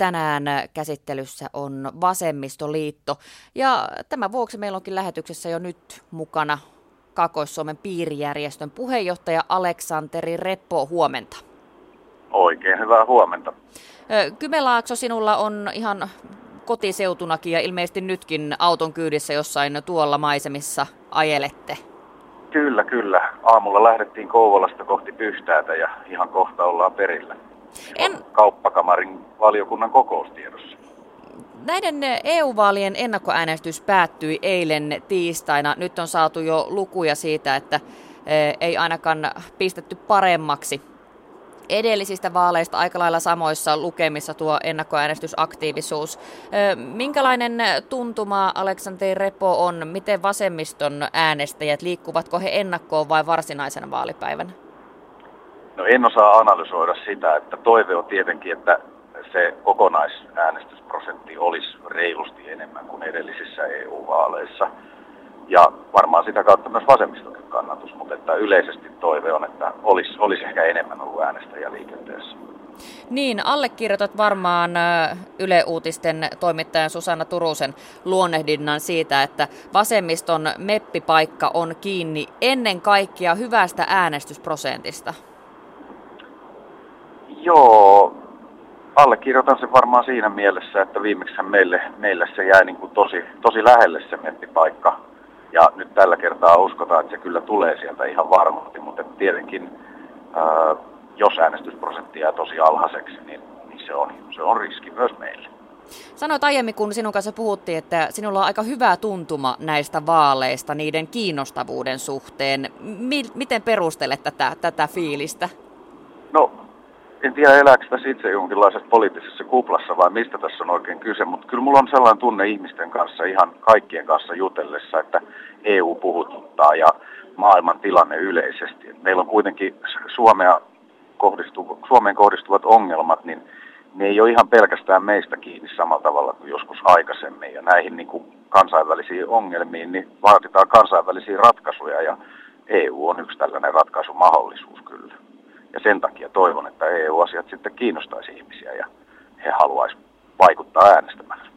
tänään käsittelyssä on Vasemmistoliitto. Ja tämän vuoksi meillä onkin lähetyksessä jo nyt mukana Kaakkois-Suomen piirijärjestön puheenjohtaja Aleksanteri Reppo. Huomenta. Oikein hyvää huomenta. Kymenlaakso sinulla on ihan kotiseutunakin ja ilmeisesti nytkin auton kyydissä jossain tuolla maisemissa ajelette. Kyllä, kyllä. Aamulla lähdettiin Kouvolasta kohti Pyhtäätä ja ihan kohta ollaan perillä. En... Kauppakamarin valiokunnan kokoustiedossa. Näiden EU-vaalien ennakkoäänestys päättyi eilen tiistaina. Nyt on saatu jo lukuja siitä, että e, ei ainakaan pistetty paremmaksi edellisistä vaaleista aika lailla samoissa lukemissa tuo ennakkoäänestysaktiivisuus. E, minkälainen tuntuma Aleksanteri Repo on? Miten vasemmiston äänestäjät liikkuvatko he ennakkoon vai varsinaisena vaalipäivänä? No en osaa analysoida sitä, että toive on tietenkin, että se kokonaisäänestysprosentti olisi reilusti enemmän kuin edellisissä EU-vaaleissa. Ja varmaan sitä kautta myös vasemmistokin kannatus, mutta että yleisesti toive on, että olisi, olisi ehkä enemmän ollut äänestäjä liikenteessä. Niin, allekirjoitat varmaan Yle Uutisten toimittajan Susanna Turusen luonnehdinnan siitä, että vasemmiston meppipaikka on kiinni ennen kaikkea hyvästä äänestysprosentista. Joo, allekirjoitan sen varmaan siinä mielessä, että viimeksi meille, meille se jäi niin kuin tosi, tosi lähelle se meppipaikka. Ja nyt tällä kertaa uskotaan, että se kyllä tulee sieltä ihan varmasti, mutta tietenkin ää, jos äänestysprosentti jää tosi alhaiseksi, niin, niin se, on, se on riski myös meille. Sanoit aiemmin, kun sinun kanssa puhuttiin, että sinulla on aika hyvä tuntuma näistä vaaleista, niiden kiinnostavuuden suhteen. M- miten perustelet tätä, tätä fiilistä? No en tiedä elääkö tässä itse jonkinlaisessa poliittisessa kuplassa vai mistä tässä on oikein kyse, mutta kyllä mulla on sellainen tunne ihmisten kanssa, ihan kaikkien kanssa jutellessa, että EU puhututtaa ja maailman tilanne yleisesti. Meillä on kuitenkin Suomea kohdistu, Suomeen kohdistuvat ongelmat, niin ne ei ole ihan pelkästään meistä kiinni samalla tavalla kuin joskus aikaisemmin. Ja näihin niin kuin kansainvälisiin ongelmiin niin vaaditaan kansainvälisiä ratkaisuja ja EU on yksi tällainen ratkaisumahdollisuus kyllä. Ja sen takia toivon, että EU-asiat sitten kiinnostaisi ihmisiä ja he haluaisivat vaikuttaa äänestämään.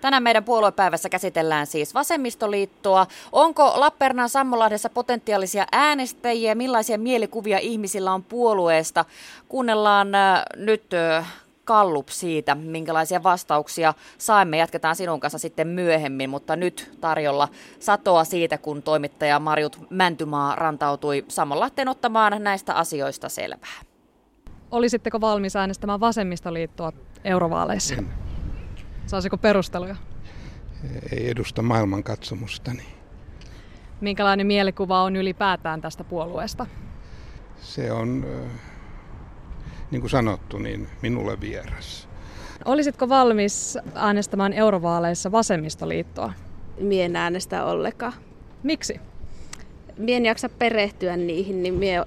Tänään meidän puoluepäivässä käsitellään siis vasemmistoliittoa. Onko Lappeenrannan Sammolahdessa potentiaalisia äänestäjiä? Millaisia mielikuvia ihmisillä on puolueesta? Kuunnellaan äh, nyt äh, Kallup siitä, minkälaisia vastauksia saimme. Jatketaan sinun kanssa sitten myöhemmin, mutta nyt tarjolla satoa siitä, kun toimittaja Marjut Mäntymaa rantautui Samonlahteen ottamaan näistä asioista selvää. Olisitteko valmis äänestämään vasemmistoliittoa eurovaaleissa? En. Saisiko perusteluja? Ei edusta maailmankatsomustani. Minkälainen mielikuva on ylipäätään tästä puolueesta? Se on niin kuin sanottu, niin minulle vieras. Olisitko valmis äänestämään eurovaaleissa vasemmistoliittoa? Mie en äänestä ollenkaan. Miksi? Mie en jaksa perehtyä niihin, niin mie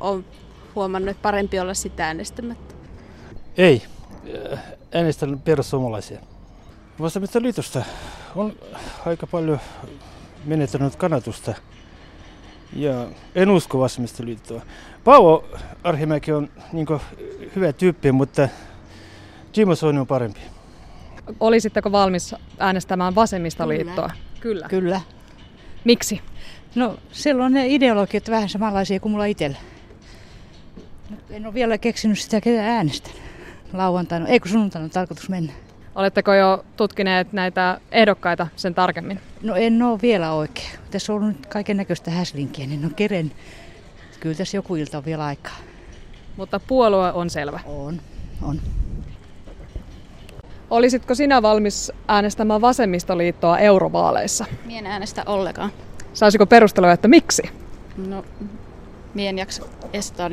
on huomannut, että parempi olla sitä äänestämättä. Ei. Äänestän perussuomalaisia. Vasemmistoliitosta on aika paljon menettänyt kannatusta ja en usko vasemmistoliittoa. Paavo Arhimäki on niin hyvä tyyppi, mutta Jimo Soini on parempi. Olisitteko valmis äänestämään vasemmistoliittoa? Kyllä. Kyllä. Miksi? No silloin ne ideologiat vähän samanlaisia kuin mulla itsellä. En ole vielä keksinyt sitä, ketä äänestän. Lauantaina, ei kun sunnuntaina on tarkoitus mennä. Oletteko jo tutkineet näitä ehdokkaita sen tarkemmin? No en ole vielä oikein. Tässä on ollut kaiken näköistä häslinkiä, niin on keren. Kyllä tässä joku ilta on vielä aikaa. Mutta puolue on selvä? On, on. Olisitko sinä valmis äänestämään vasemmistoliittoa eurovaaleissa? Mien äänestä ollenkaan. Saisiko perustelua, että miksi? No, mien jaksa estää,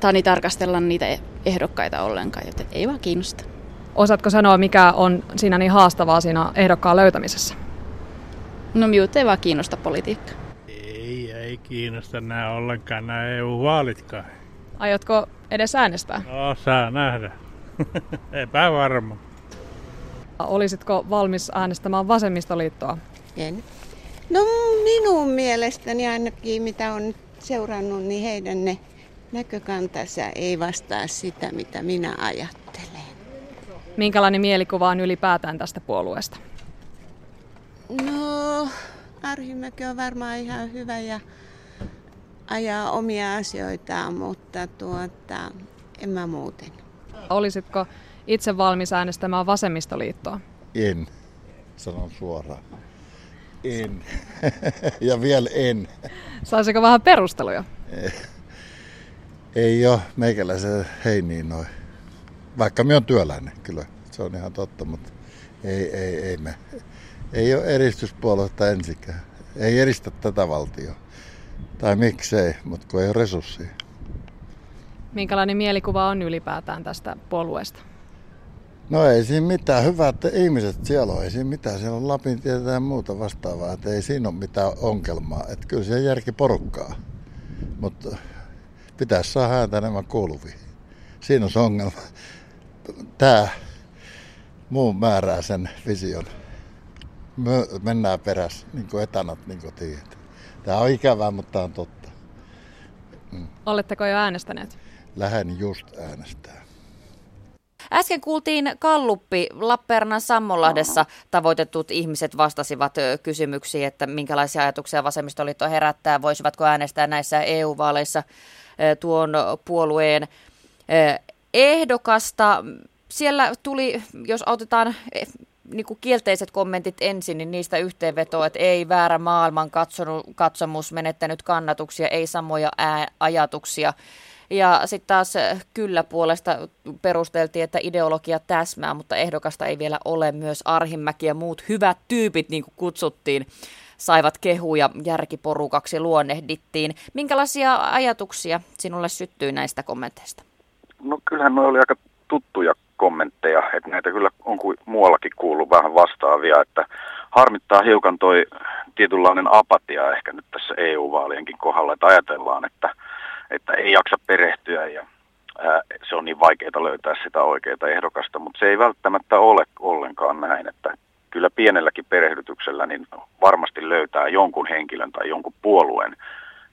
tani tarkastella niitä ehdokkaita ollenkaan, joten ei vaan kiinnosta. Osaatko sanoa, mikä on siinä niin haastavaa siinä ehdokkaan löytämisessä? No minut ei vaan kiinnosta politiikka. Ei, ei kiinnosta nämä ollenkaan nämä EU-vaalitkaan. Aiotko edes äänestää? No, saa nähdä. Epävarma. Olisitko valmis äänestämään vasemmistoliittoa? En. No minun mielestäni ainakin, mitä on seurannut, niin heidän ne näkökantansa ei vastaa sitä, mitä minä ajattelen. Minkälainen mielikuva on ylipäätään tästä puolueesta? No, Arhimäki on varmaan ihan hyvä ja ajaa omia asioitaan, mutta tuota, en mä muuten. Olisitko itse valmis äänestämään vasemmistoliittoa? En, sanon suoraan. En. ja vielä en. Saisiko vähän perusteluja? Ei ole meikäläisen heiniin noin. Vaikka me on työläinen, kyllä. Se on ihan totta, mutta ei, ei, ei me. Ei ole eristyspuoluetta ensikään. Ei eristä tätä valtioa. Tai miksei, mutta kun ei ole resursseja. Minkälainen mielikuva on ylipäätään tästä puolueesta? No ei siinä mitään. Hyvät ihmiset siellä on. Ei siinä mitään. Siellä on Lapin tietä ja muuta vastaavaa. Että ei siinä ole mitään ongelmaa. Että kyllä se järki porukkaa. Mutta pitäisi saada ääntä enemmän kuuluviin. Siinä on se ongelma. Tämä muu määrää sen vision. Me mennään perässä, niin kuin etanat, niin kuin tiedät. Tämä on ikävää, mutta tämä on totta. Mm. Oletteko jo äänestäneet? Lähden just äänestää. Äsken kuultiin Kalluppi Lappeenrannan Sammolahdessa tavoitetut ihmiset vastasivat kysymyksiin, että minkälaisia ajatuksia vasemmistoliitto herättää, voisivatko äänestää näissä EU-vaaleissa tuon puolueen ehdokasta. Siellä tuli, jos otetaan niin kuin kielteiset kommentit ensin, niin niistä yhteenvetoa, että ei väärä maailman katsonut, katsomus, menettänyt kannatuksia, ei samoja ää, ajatuksia. Ja sitten taas kyllä puolesta perusteltiin, että ideologia täsmää, mutta ehdokasta ei vielä ole. Myös Arhimäki ja muut hyvät tyypit, niin kuin kutsuttiin, saivat kehuja järkiporukaksi luonnehdittiin. Minkälaisia ajatuksia sinulle syttyi näistä kommenteista? No kyllähän ne oli aika tuttuja kommentteja, että näitä kyllä on kuin muuallakin kuullut vähän vastaavia, että harmittaa hiukan toi tietynlainen apatia ehkä nyt tässä EU-vaalienkin kohdalla, että ajatellaan, että, että ei jaksa perehtyä ja ää, se on niin vaikeaa löytää sitä oikeaa ehdokasta, mutta se ei välttämättä ole ollenkaan näin, että kyllä pienelläkin perehdytyksellä niin varmasti löytää jonkun henkilön tai jonkun puolueen,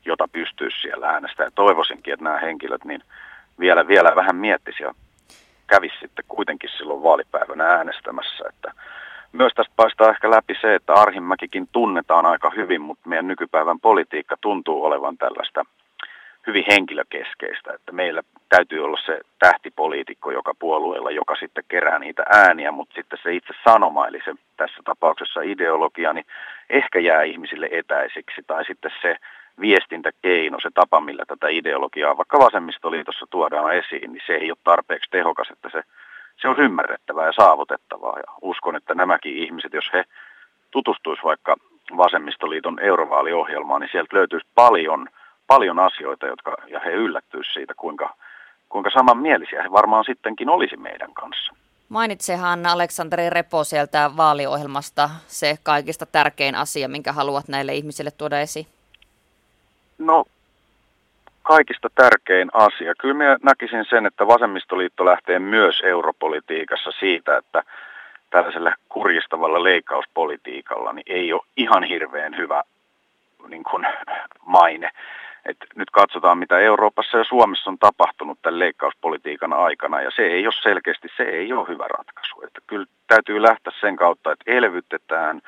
jota pystyisi siellä äänestämään. Toivoisinkin, että nämä henkilöt niin vielä, vielä vähän miettisi ja kävisi sitten kuitenkin silloin vaalipäivänä äänestämässä. Että myös tästä paistaa ehkä läpi se, että Arhimäkikin tunnetaan aika hyvin, mutta meidän nykypäivän politiikka tuntuu olevan tällaista hyvin henkilökeskeistä, että meillä täytyy olla se tähtipoliitikko joka puolueella, joka sitten kerää niitä ääniä, mutta sitten se itse sanoma, eli se tässä tapauksessa ideologia, niin ehkä jää ihmisille etäisiksi, tai sitten se viestintäkeino, se tapa, millä tätä ideologiaa vaikka vasemmistoliitossa tuodaan esiin, niin se ei ole tarpeeksi tehokas, että se, se on ymmärrettävää ja saavutettavaa. Ja uskon, että nämäkin ihmiset, jos he tutustuisivat vaikka vasemmistoliiton eurovaaliohjelmaan, niin sieltä löytyisi paljon, paljon asioita, jotka, ja he yllättyisivät siitä, kuinka, kuinka samanmielisiä he varmaan sittenkin olisi meidän kanssa. Mainitsehan Aleksanteri Repo sieltä vaaliohjelmasta se kaikista tärkein asia, minkä haluat näille ihmisille tuoda esiin. No, kaikista tärkein asia. Kyllä minä näkisin sen, että vasemmistoliitto lähtee myös europolitiikassa siitä, että tällaisella kurjistavalla leikkauspolitiikalla niin ei ole ihan hirveän hyvä niin kuin, maine. Et nyt katsotaan, mitä Euroopassa ja Suomessa on tapahtunut tämän leikkauspolitiikan aikana, ja se ei ole selkeästi, se ei ole hyvä ratkaisu. Että kyllä täytyy lähteä sen kautta, että elvytetään,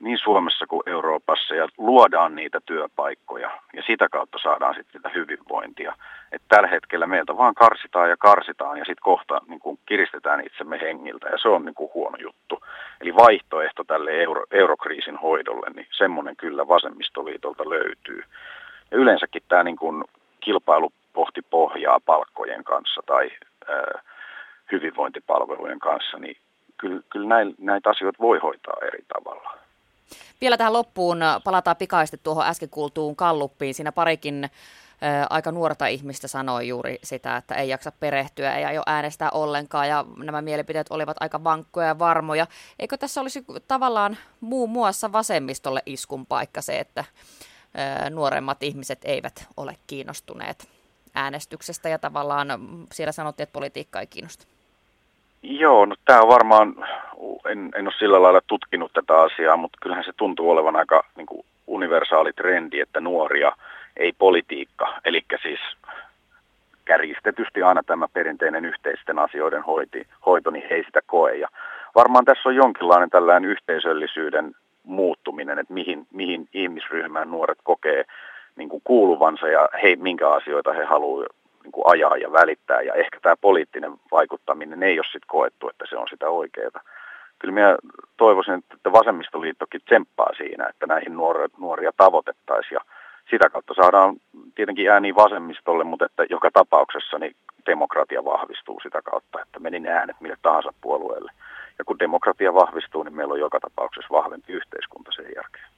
niin Suomessa kuin Euroopassa ja luodaan niitä työpaikkoja ja sitä kautta saadaan sitten sitä hyvinvointia. Että tällä hetkellä meiltä vaan karsitaan ja karsitaan ja sitten kohta niin kuin kiristetään itsemme hengiltä ja se on niin kuin huono juttu. Eli vaihtoehto tälle euro, eurokriisin hoidolle, niin semmoinen kyllä vasemmistoliitolta löytyy. Ja yleensäkin tämä niin kuin kilpailu pohti pohjaa palkkojen kanssa tai ää, hyvinvointipalvelujen kanssa, niin kyllä, kyllä näitä asioita voi hoitaa eri tavalla. Vielä tähän loppuun palataan pikaisesti tuohon äsken kuultuun kalluppiin. Siinä parikin aika nuorta ihmistä sanoi juuri sitä, että ei jaksa perehtyä, ei aio äänestää ollenkaan ja nämä mielipiteet olivat aika vankkoja ja varmoja. Eikö tässä olisi tavallaan muun muassa vasemmistolle iskun paikka se, että nuoremmat ihmiset eivät ole kiinnostuneet äänestyksestä ja tavallaan siellä sanottiin, että politiikka ei kiinnosta? Joo, no tämä on varmaan, en, en ole sillä lailla tutkinut tätä asiaa, mutta kyllähän se tuntuu olevan aika niin kuin universaali trendi, että nuoria ei politiikka, eli siis kärjistetysti aina tämä perinteinen yhteisten asioiden hoiti, hoito, niin he ei sitä koe. Ja varmaan tässä on jonkinlainen tällainen yhteisöllisyyden muuttuminen, että mihin, mihin ihmisryhmään nuoret kokee niin kuin kuuluvansa ja he, minkä asioita he haluavat niin kuin ajaa ja välittää. Ja ehkä tämä poliittinen vaikuttaminen ei ole sitten koettu, että se on sitä oikeaa. Kyllä minä toivoisin, että vasemmistoliittokin tsemppaa siinä, että näihin nuoria, nuoria tavoitettaisiin ja sitä kautta saadaan tietenkin ääni vasemmistolle, mutta että joka tapauksessa niin demokratia vahvistuu sitä kautta, että meni ne äänet mille tahansa puolueelle. Ja kun demokratia vahvistuu, niin meillä on joka tapauksessa vahvempi yhteiskunta sen jälkeen.